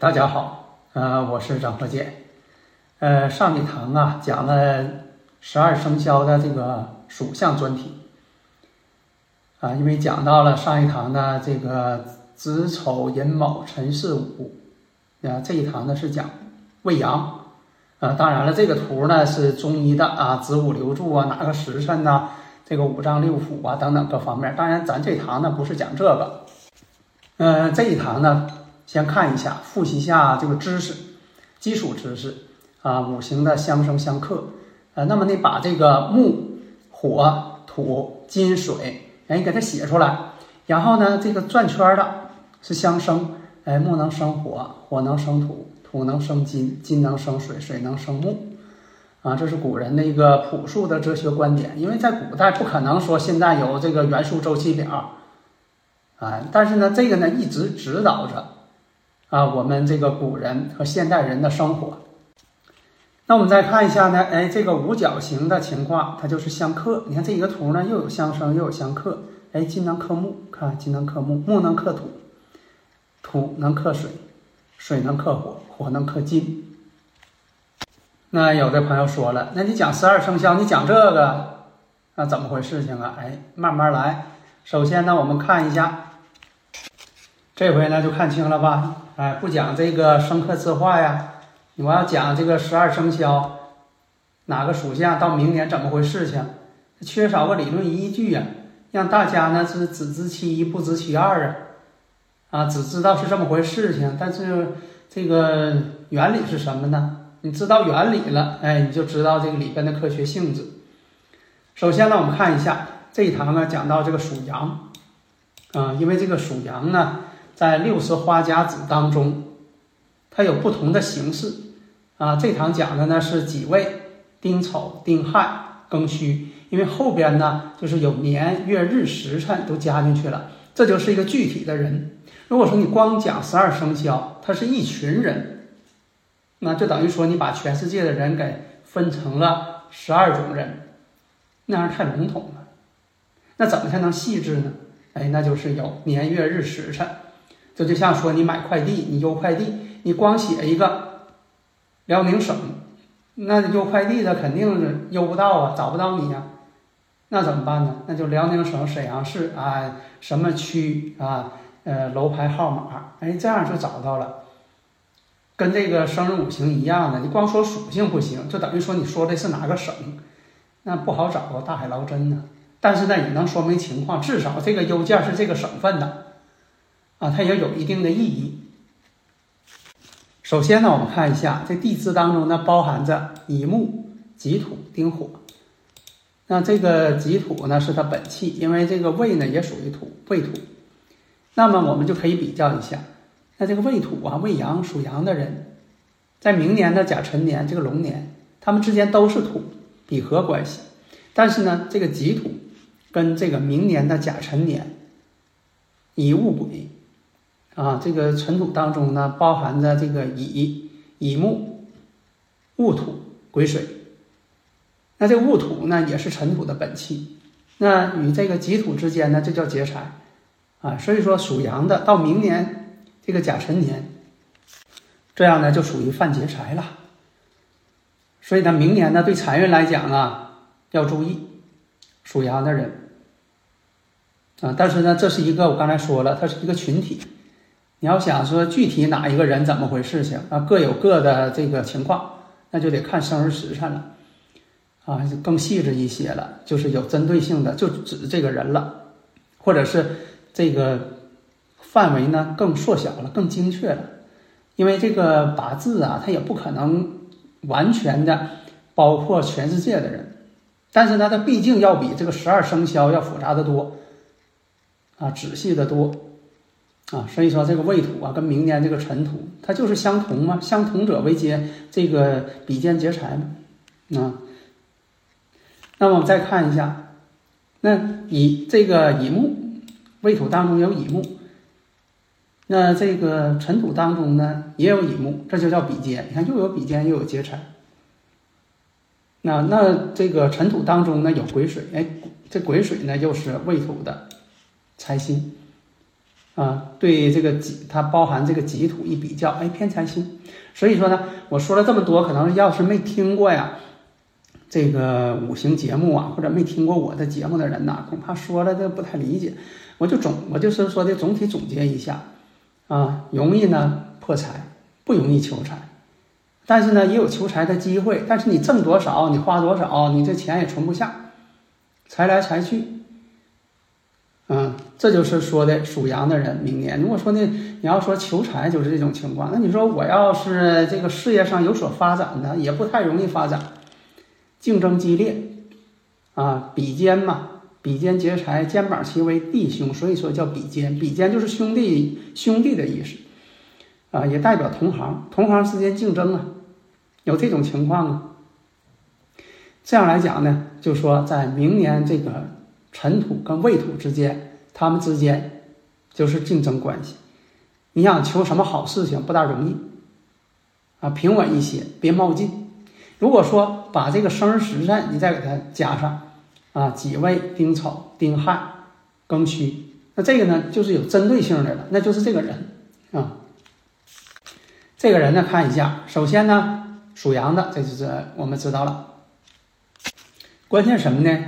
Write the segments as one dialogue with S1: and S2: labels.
S1: 大家好，呃，我是张和建。呃，上一堂啊讲了十二生肖的这个属相专题。啊，因为讲到了上一堂呢，这个子丑寅卯辰巳午，啊，这一堂呢是讲未阳。啊，当然了，这个图呢是中医的啊，子午流注啊，哪个时辰呐，这个五脏六腑啊等等各方面。当然，咱这堂呢不是讲这个。嗯，这一堂呢。先看一下，复习一下这个知识，基础知识啊，五行的相生相克，呃，那么你把这个木、火、土、金、水，哎，给它写出来，然后呢，这个转圈的是相生，哎，木能生火，火能生土，土能生金，金能生水，水能生木，啊，这是古人的一个朴素的哲学观点，因为在古代不可能说现在有这个元素周期表，啊，但是呢，这个呢一直指导着。啊，我们这个古人和现代人的生活。那我们再看一下呢，哎，这个五角形的情况，它就是相克。你看这一个图呢，又有相生，又有相克。哎，金能克木，看金能克木，木能克土，土能克水，水能克火，火能克金。那有的朋友说了，那你讲十二生肖，你讲这个，那怎么回事情啊？哎，慢慢来。首先呢，我们看一下。这回呢就看清了吧？哎，不讲这个生克字化呀，我要讲这个十二生肖，哪个属相到明年怎么回事情？缺少个理论依据呀，让大家呢是只知其一不知其二啊，啊，只知道是这么回事情，但是这个原理是什么呢？你知道原理了，哎，你就知道这个里边的科学性质。首先呢，我们看一下这一堂呢讲到这个属羊，啊，因为这个属羊呢。在六十花甲子当中，它有不同的形式啊。这堂讲的呢是己未、丁丑、丁亥、庚戌，因为后边呢就是有年月日时辰都加进去了，这就是一个具体的人。如果说你光讲十二生肖，它是一群人，那就等于说你把全世界的人给分成了十二种人，那样太笼统了。那怎么才能细致呢？哎，那就是有年月日时辰。这就像说你买快递，你邮快递，你光写一个辽宁省，那邮快递的肯定是邮不到啊，找不到你呀，那怎么办呢？那就辽宁省沈阳市啊，什么区啊，呃，楼牌号码，哎，这样就找到了。跟这个生日五行一样的，你光说属性不行，就等于说你说的是哪个省，那不好找啊，大海捞针呢。但是呢，也能说明情况，至少这个邮件是这个省份的。啊，它也有一定的意义。首先呢，我们看一下这地支当中呢，包含着乙木、己土、丁火。那这个己土呢是它本气，因为这个未呢也属于土，未土。那么我们就可以比较一下，那这个未土啊，未阳属阳的人，在明年的甲辰年这个龙年，他们之间都是土比合关系。但是呢，这个己土跟这个明年的甲辰年乙戊癸。啊，这个尘土当中呢，包含着这个乙、乙木、戊土、癸水。那这戊土呢，也是尘土的本气。那与这个己土之间呢，这叫劫财啊。所以说，属羊的到明年这个甲辰年，这样呢就属于犯劫财了。所以呢，明年呢对财运来讲啊，要注意属羊的人啊。但是呢，这是一个我刚才说了，它是一个群体。你要想说具体哪一个人怎么回事情啊，各有各的这个情况，那就得看生日时辰了，啊，更细致一些了，就是有针对性的，就指这个人了，或者是这个范围呢更缩小了，更精确了，因为这个八字啊，它也不可能完全的包括全世界的人，但是呢，它毕竟要比这个十二生肖要复杂的多，啊，仔细的多，啊，所以说这个未土啊，跟明年这个辰土，它就是相同嘛，相同者为奸，这个比肩劫财嘛，啊，那么我们再看一下，那乙这个乙木，未土当中有乙木。那这个尘土当中呢，也有乙木，这就叫比肩。你看，又有比肩，又有劫财。那那这个尘土当中呢，有癸水，哎，这癸水呢又是未土的财星啊。对这个己，它包含这个己土一比较，哎，偏财星。所以说呢，我说了这么多，可能要是没听过呀，这个五行节目啊，或者没听过我的节目的人呐，恐怕说了这不太理解。我就总，我就是说的总体总结一下。啊，容易呢破财，不容易求财，但是呢也有求财的机会。但是你挣多少，你花多少，你这钱也存不下，财来财去。这就是说的属羊的人明年。如果说呢，你要说求财就是这种情况，那你说我要是这个事业上有所发展呢，也不太容易发展，竞争激烈，啊，比肩嘛。比肩劫财，肩膀齐为弟兄，所以说叫比肩。比肩就是兄弟兄弟的意思，啊，也代表同行，同行之间竞争啊，有这种情况啊。这样来讲呢，就说在明年这个尘土跟未土之间，他们之间就是竞争关系。你想求什么好事情，不大容易啊，平稳一些，别冒进。如果说把这个生日时辰你再给它加上。啊，己未、丁丑、丁亥、庚戌，那这个呢，就是有针对性的了，那就是这个人啊。这个人呢，看一下，首先呢，属羊的，这就是我们知道了。关键什么呢？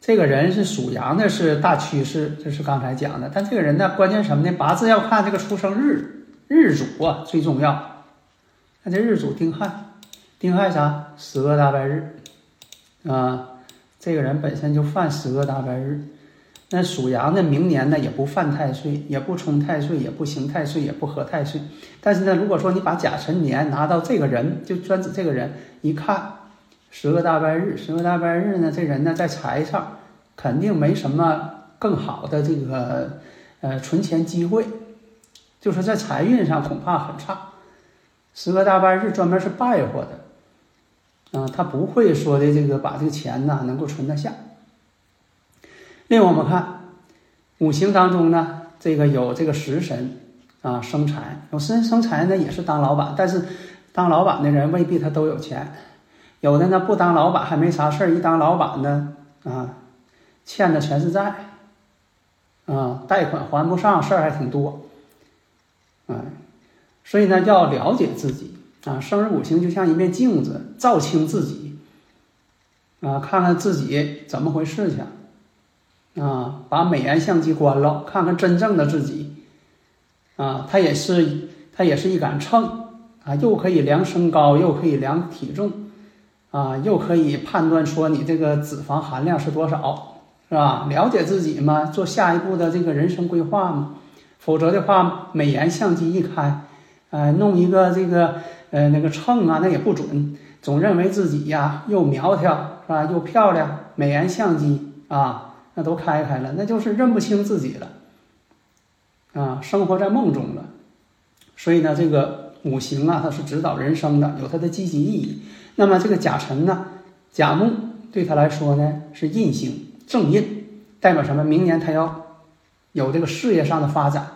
S1: 这个人是属羊的，是大趋势，这是刚才讲的。但这个人呢，关键什么呢？八字要看这个出生日日主啊，最重要。看这日主丁亥，丁亥啥？十个大白日啊。这个人本身就犯十个大白日，那属羊的明年呢也不犯太岁，也不冲太岁，也不刑太岁，也不合太岁。但是呢，如果说你把甲辰年拿到这个人，就专指这个人，一看十个大白日，十个大白日呢，这人呢在财上肯定没什么更好的这个呃存钱机会，就是在财运上恐怕很差。十个大白日专门是败火的。啊，他不会说的这个把这个钱呢能够存得下。另外，我们看五行当中呢，这个有这个食神啊生财，有食神生财呢也是当老板，但是当老板的人未必他都有钱，有的呢不当老板还没啥事儿，一当老板呢啊欠的全是债，啊贷款还不上，事儿还挺多，啊，所以呢要了解自己。啊，生日五行就像一面镜子，照清自己，啊，看看自己怎么回事去，啊，把美颜相机关了，看看真正的自己，啊，它也是它也是一杆秤，啊，又可以量身高，又可以量体重，啊，又可以判断说你这个脂肪含量是多少，是吧？了解自己嘛，做下一步的这个人生规划嘛，否则的话，美颜相机一开，呃，弄一个这个。呃，那个秤啊，那也不准，总认为自己呀又苗条是吧，又漂亮，美颜相机啊，那都开开了，那就是认不清自己了，啊，生活在梦中了。所以呢，这个五行啊，它是指导人生的，有它的积极意义。那么这个甲辰呢，甲木对他来说呢是印星，正印，代表什么？明年他要有这个事业上的发展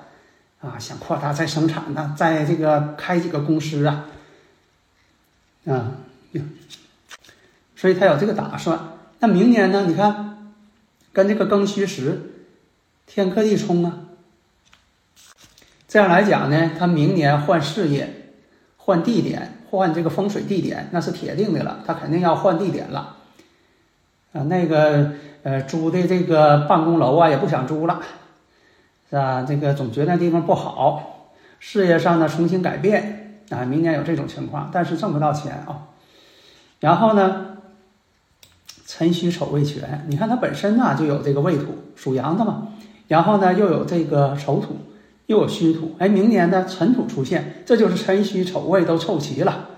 S1: 啊，想扩大再生产呢，在这个开几个公司啊。啊，所以他有这个打算。那明年呢？你看，跟这个庚戌时天克地冲啊。这样来讲呢，他明年换事业、换地点、换这个风水地点，那是铁定的了。他肯定要换地点了。啊，那个呃，租的这个办公楼啊，也不想租了，是吧？这个总觉得那地方不好，事业上呢重新改变。啊，明年有这种情况，但是挣不到钱啊。然后呢，辰戌丑未全，你看它本身呢就有这个未土，属羊的嘛。然后呢又有这个丑土，又有戌土，哎，明年呢辰土出现，这就是辰戌丑未都凑齐了。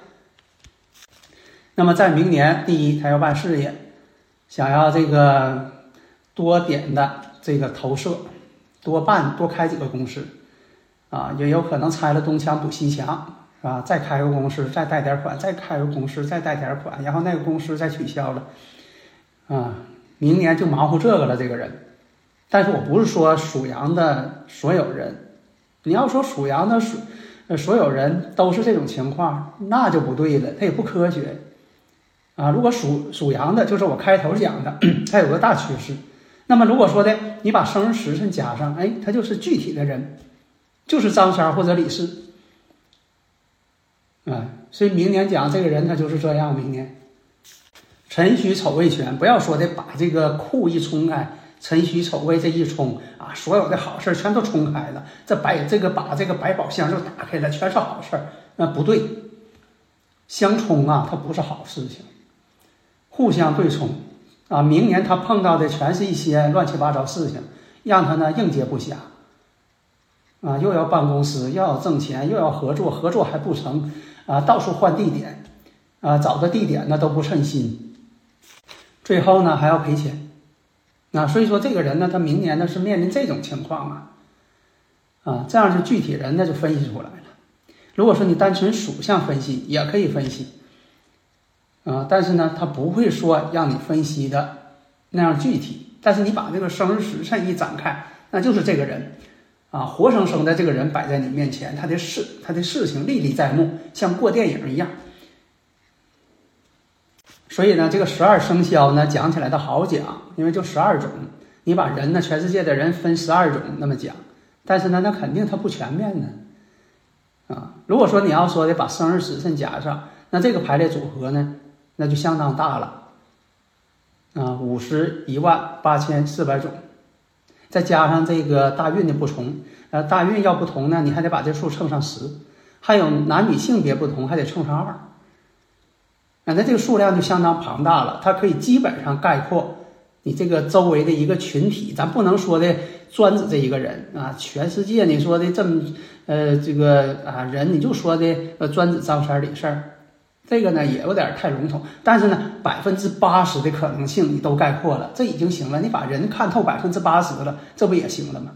S1: 那么在明年，第一，他要办事业，想要这个多点的这个投射，多办多开几个公司，啊，也有可能拆了东墙补西墙，啊，再开个公司，再贷点款，再开个公司，再贷点款，然后那个公司再取消了，啊，明年就忙活这个了，这个人。但是我不是说属羊的所有人，你要说属羊的属呃所有人都是这种情况，那就不对了，它也不科学啊。如果属属羊的，就是我开头讲的，它有个大趋势。那么如果说的你把生日时辰加上，哎，他就是具体的人，就是张三或者李四，啊，所以明年讲这个人他就是这样。明年辰戌丑未全，不要说的把这个库一冲开。辰戌丑未这一冲啊，所有的好事全都冲开了。这百这个把这个百宝箱就打开了，全是好事儿。那不对，相冲啊，它不是好事情。互相对冲啊，明年他碰到的全是一些乱七八糟事情，让他呢应接不暇。啊，又要办公司，又要挣钱，又要合作，合作还不成啊，到处换地点啊，找个地点呢都不称心，最后呢还要赔钱。啊，所以说这个人呢，他明年呢是面临这种情况啊，啊，这样是具体人呢就分析出来了。如果说你单纯属相分析也可以分析，啊，但是呢，他不会说让你分析的那样具体。但是你把这个生日时辰一展开，那就是这个人，啊，活生生的这个人摆在你面前，他的事，他的事情历历在目，像过电影一样。所以呢，这个十二生肖呢讲起来都好讲，因为就十二种，你把人呢，全世界的人分十二种那么讲，但是呢，那肯定它不全面呢，啊，如果说你要说的把生日时辰加上，那这个排列组合呢，那就相当大了，啊，五十一万八千四百种，再加上这个大运的不同，呃，大运要不同呢，你还得把这数乘上十，还有男女性别不同，还得乘上二。那这个数量就相当庞大了，它可以基本上概括你这个周围的一个群体。咱不能说的专指这一个人啊，全世界你说的这么呃这个啊人，你就说的呃专指张三李四，这个呢也有点太笼统。但是呢，百分之八十的可能性你都概括了，这已经行了。你把人看透百分之八十了，这不也行了吗？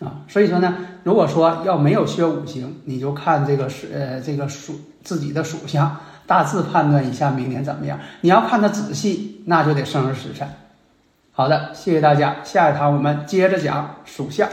S1: 啊，所以说呢，如果说要没有学五行，你就看这个是呃这个属自己的属相。大致判断一下明年怎么样？你要看的仔细，那就得生日时辰。好的，谢谢大家。下一堂我们接着讲属相。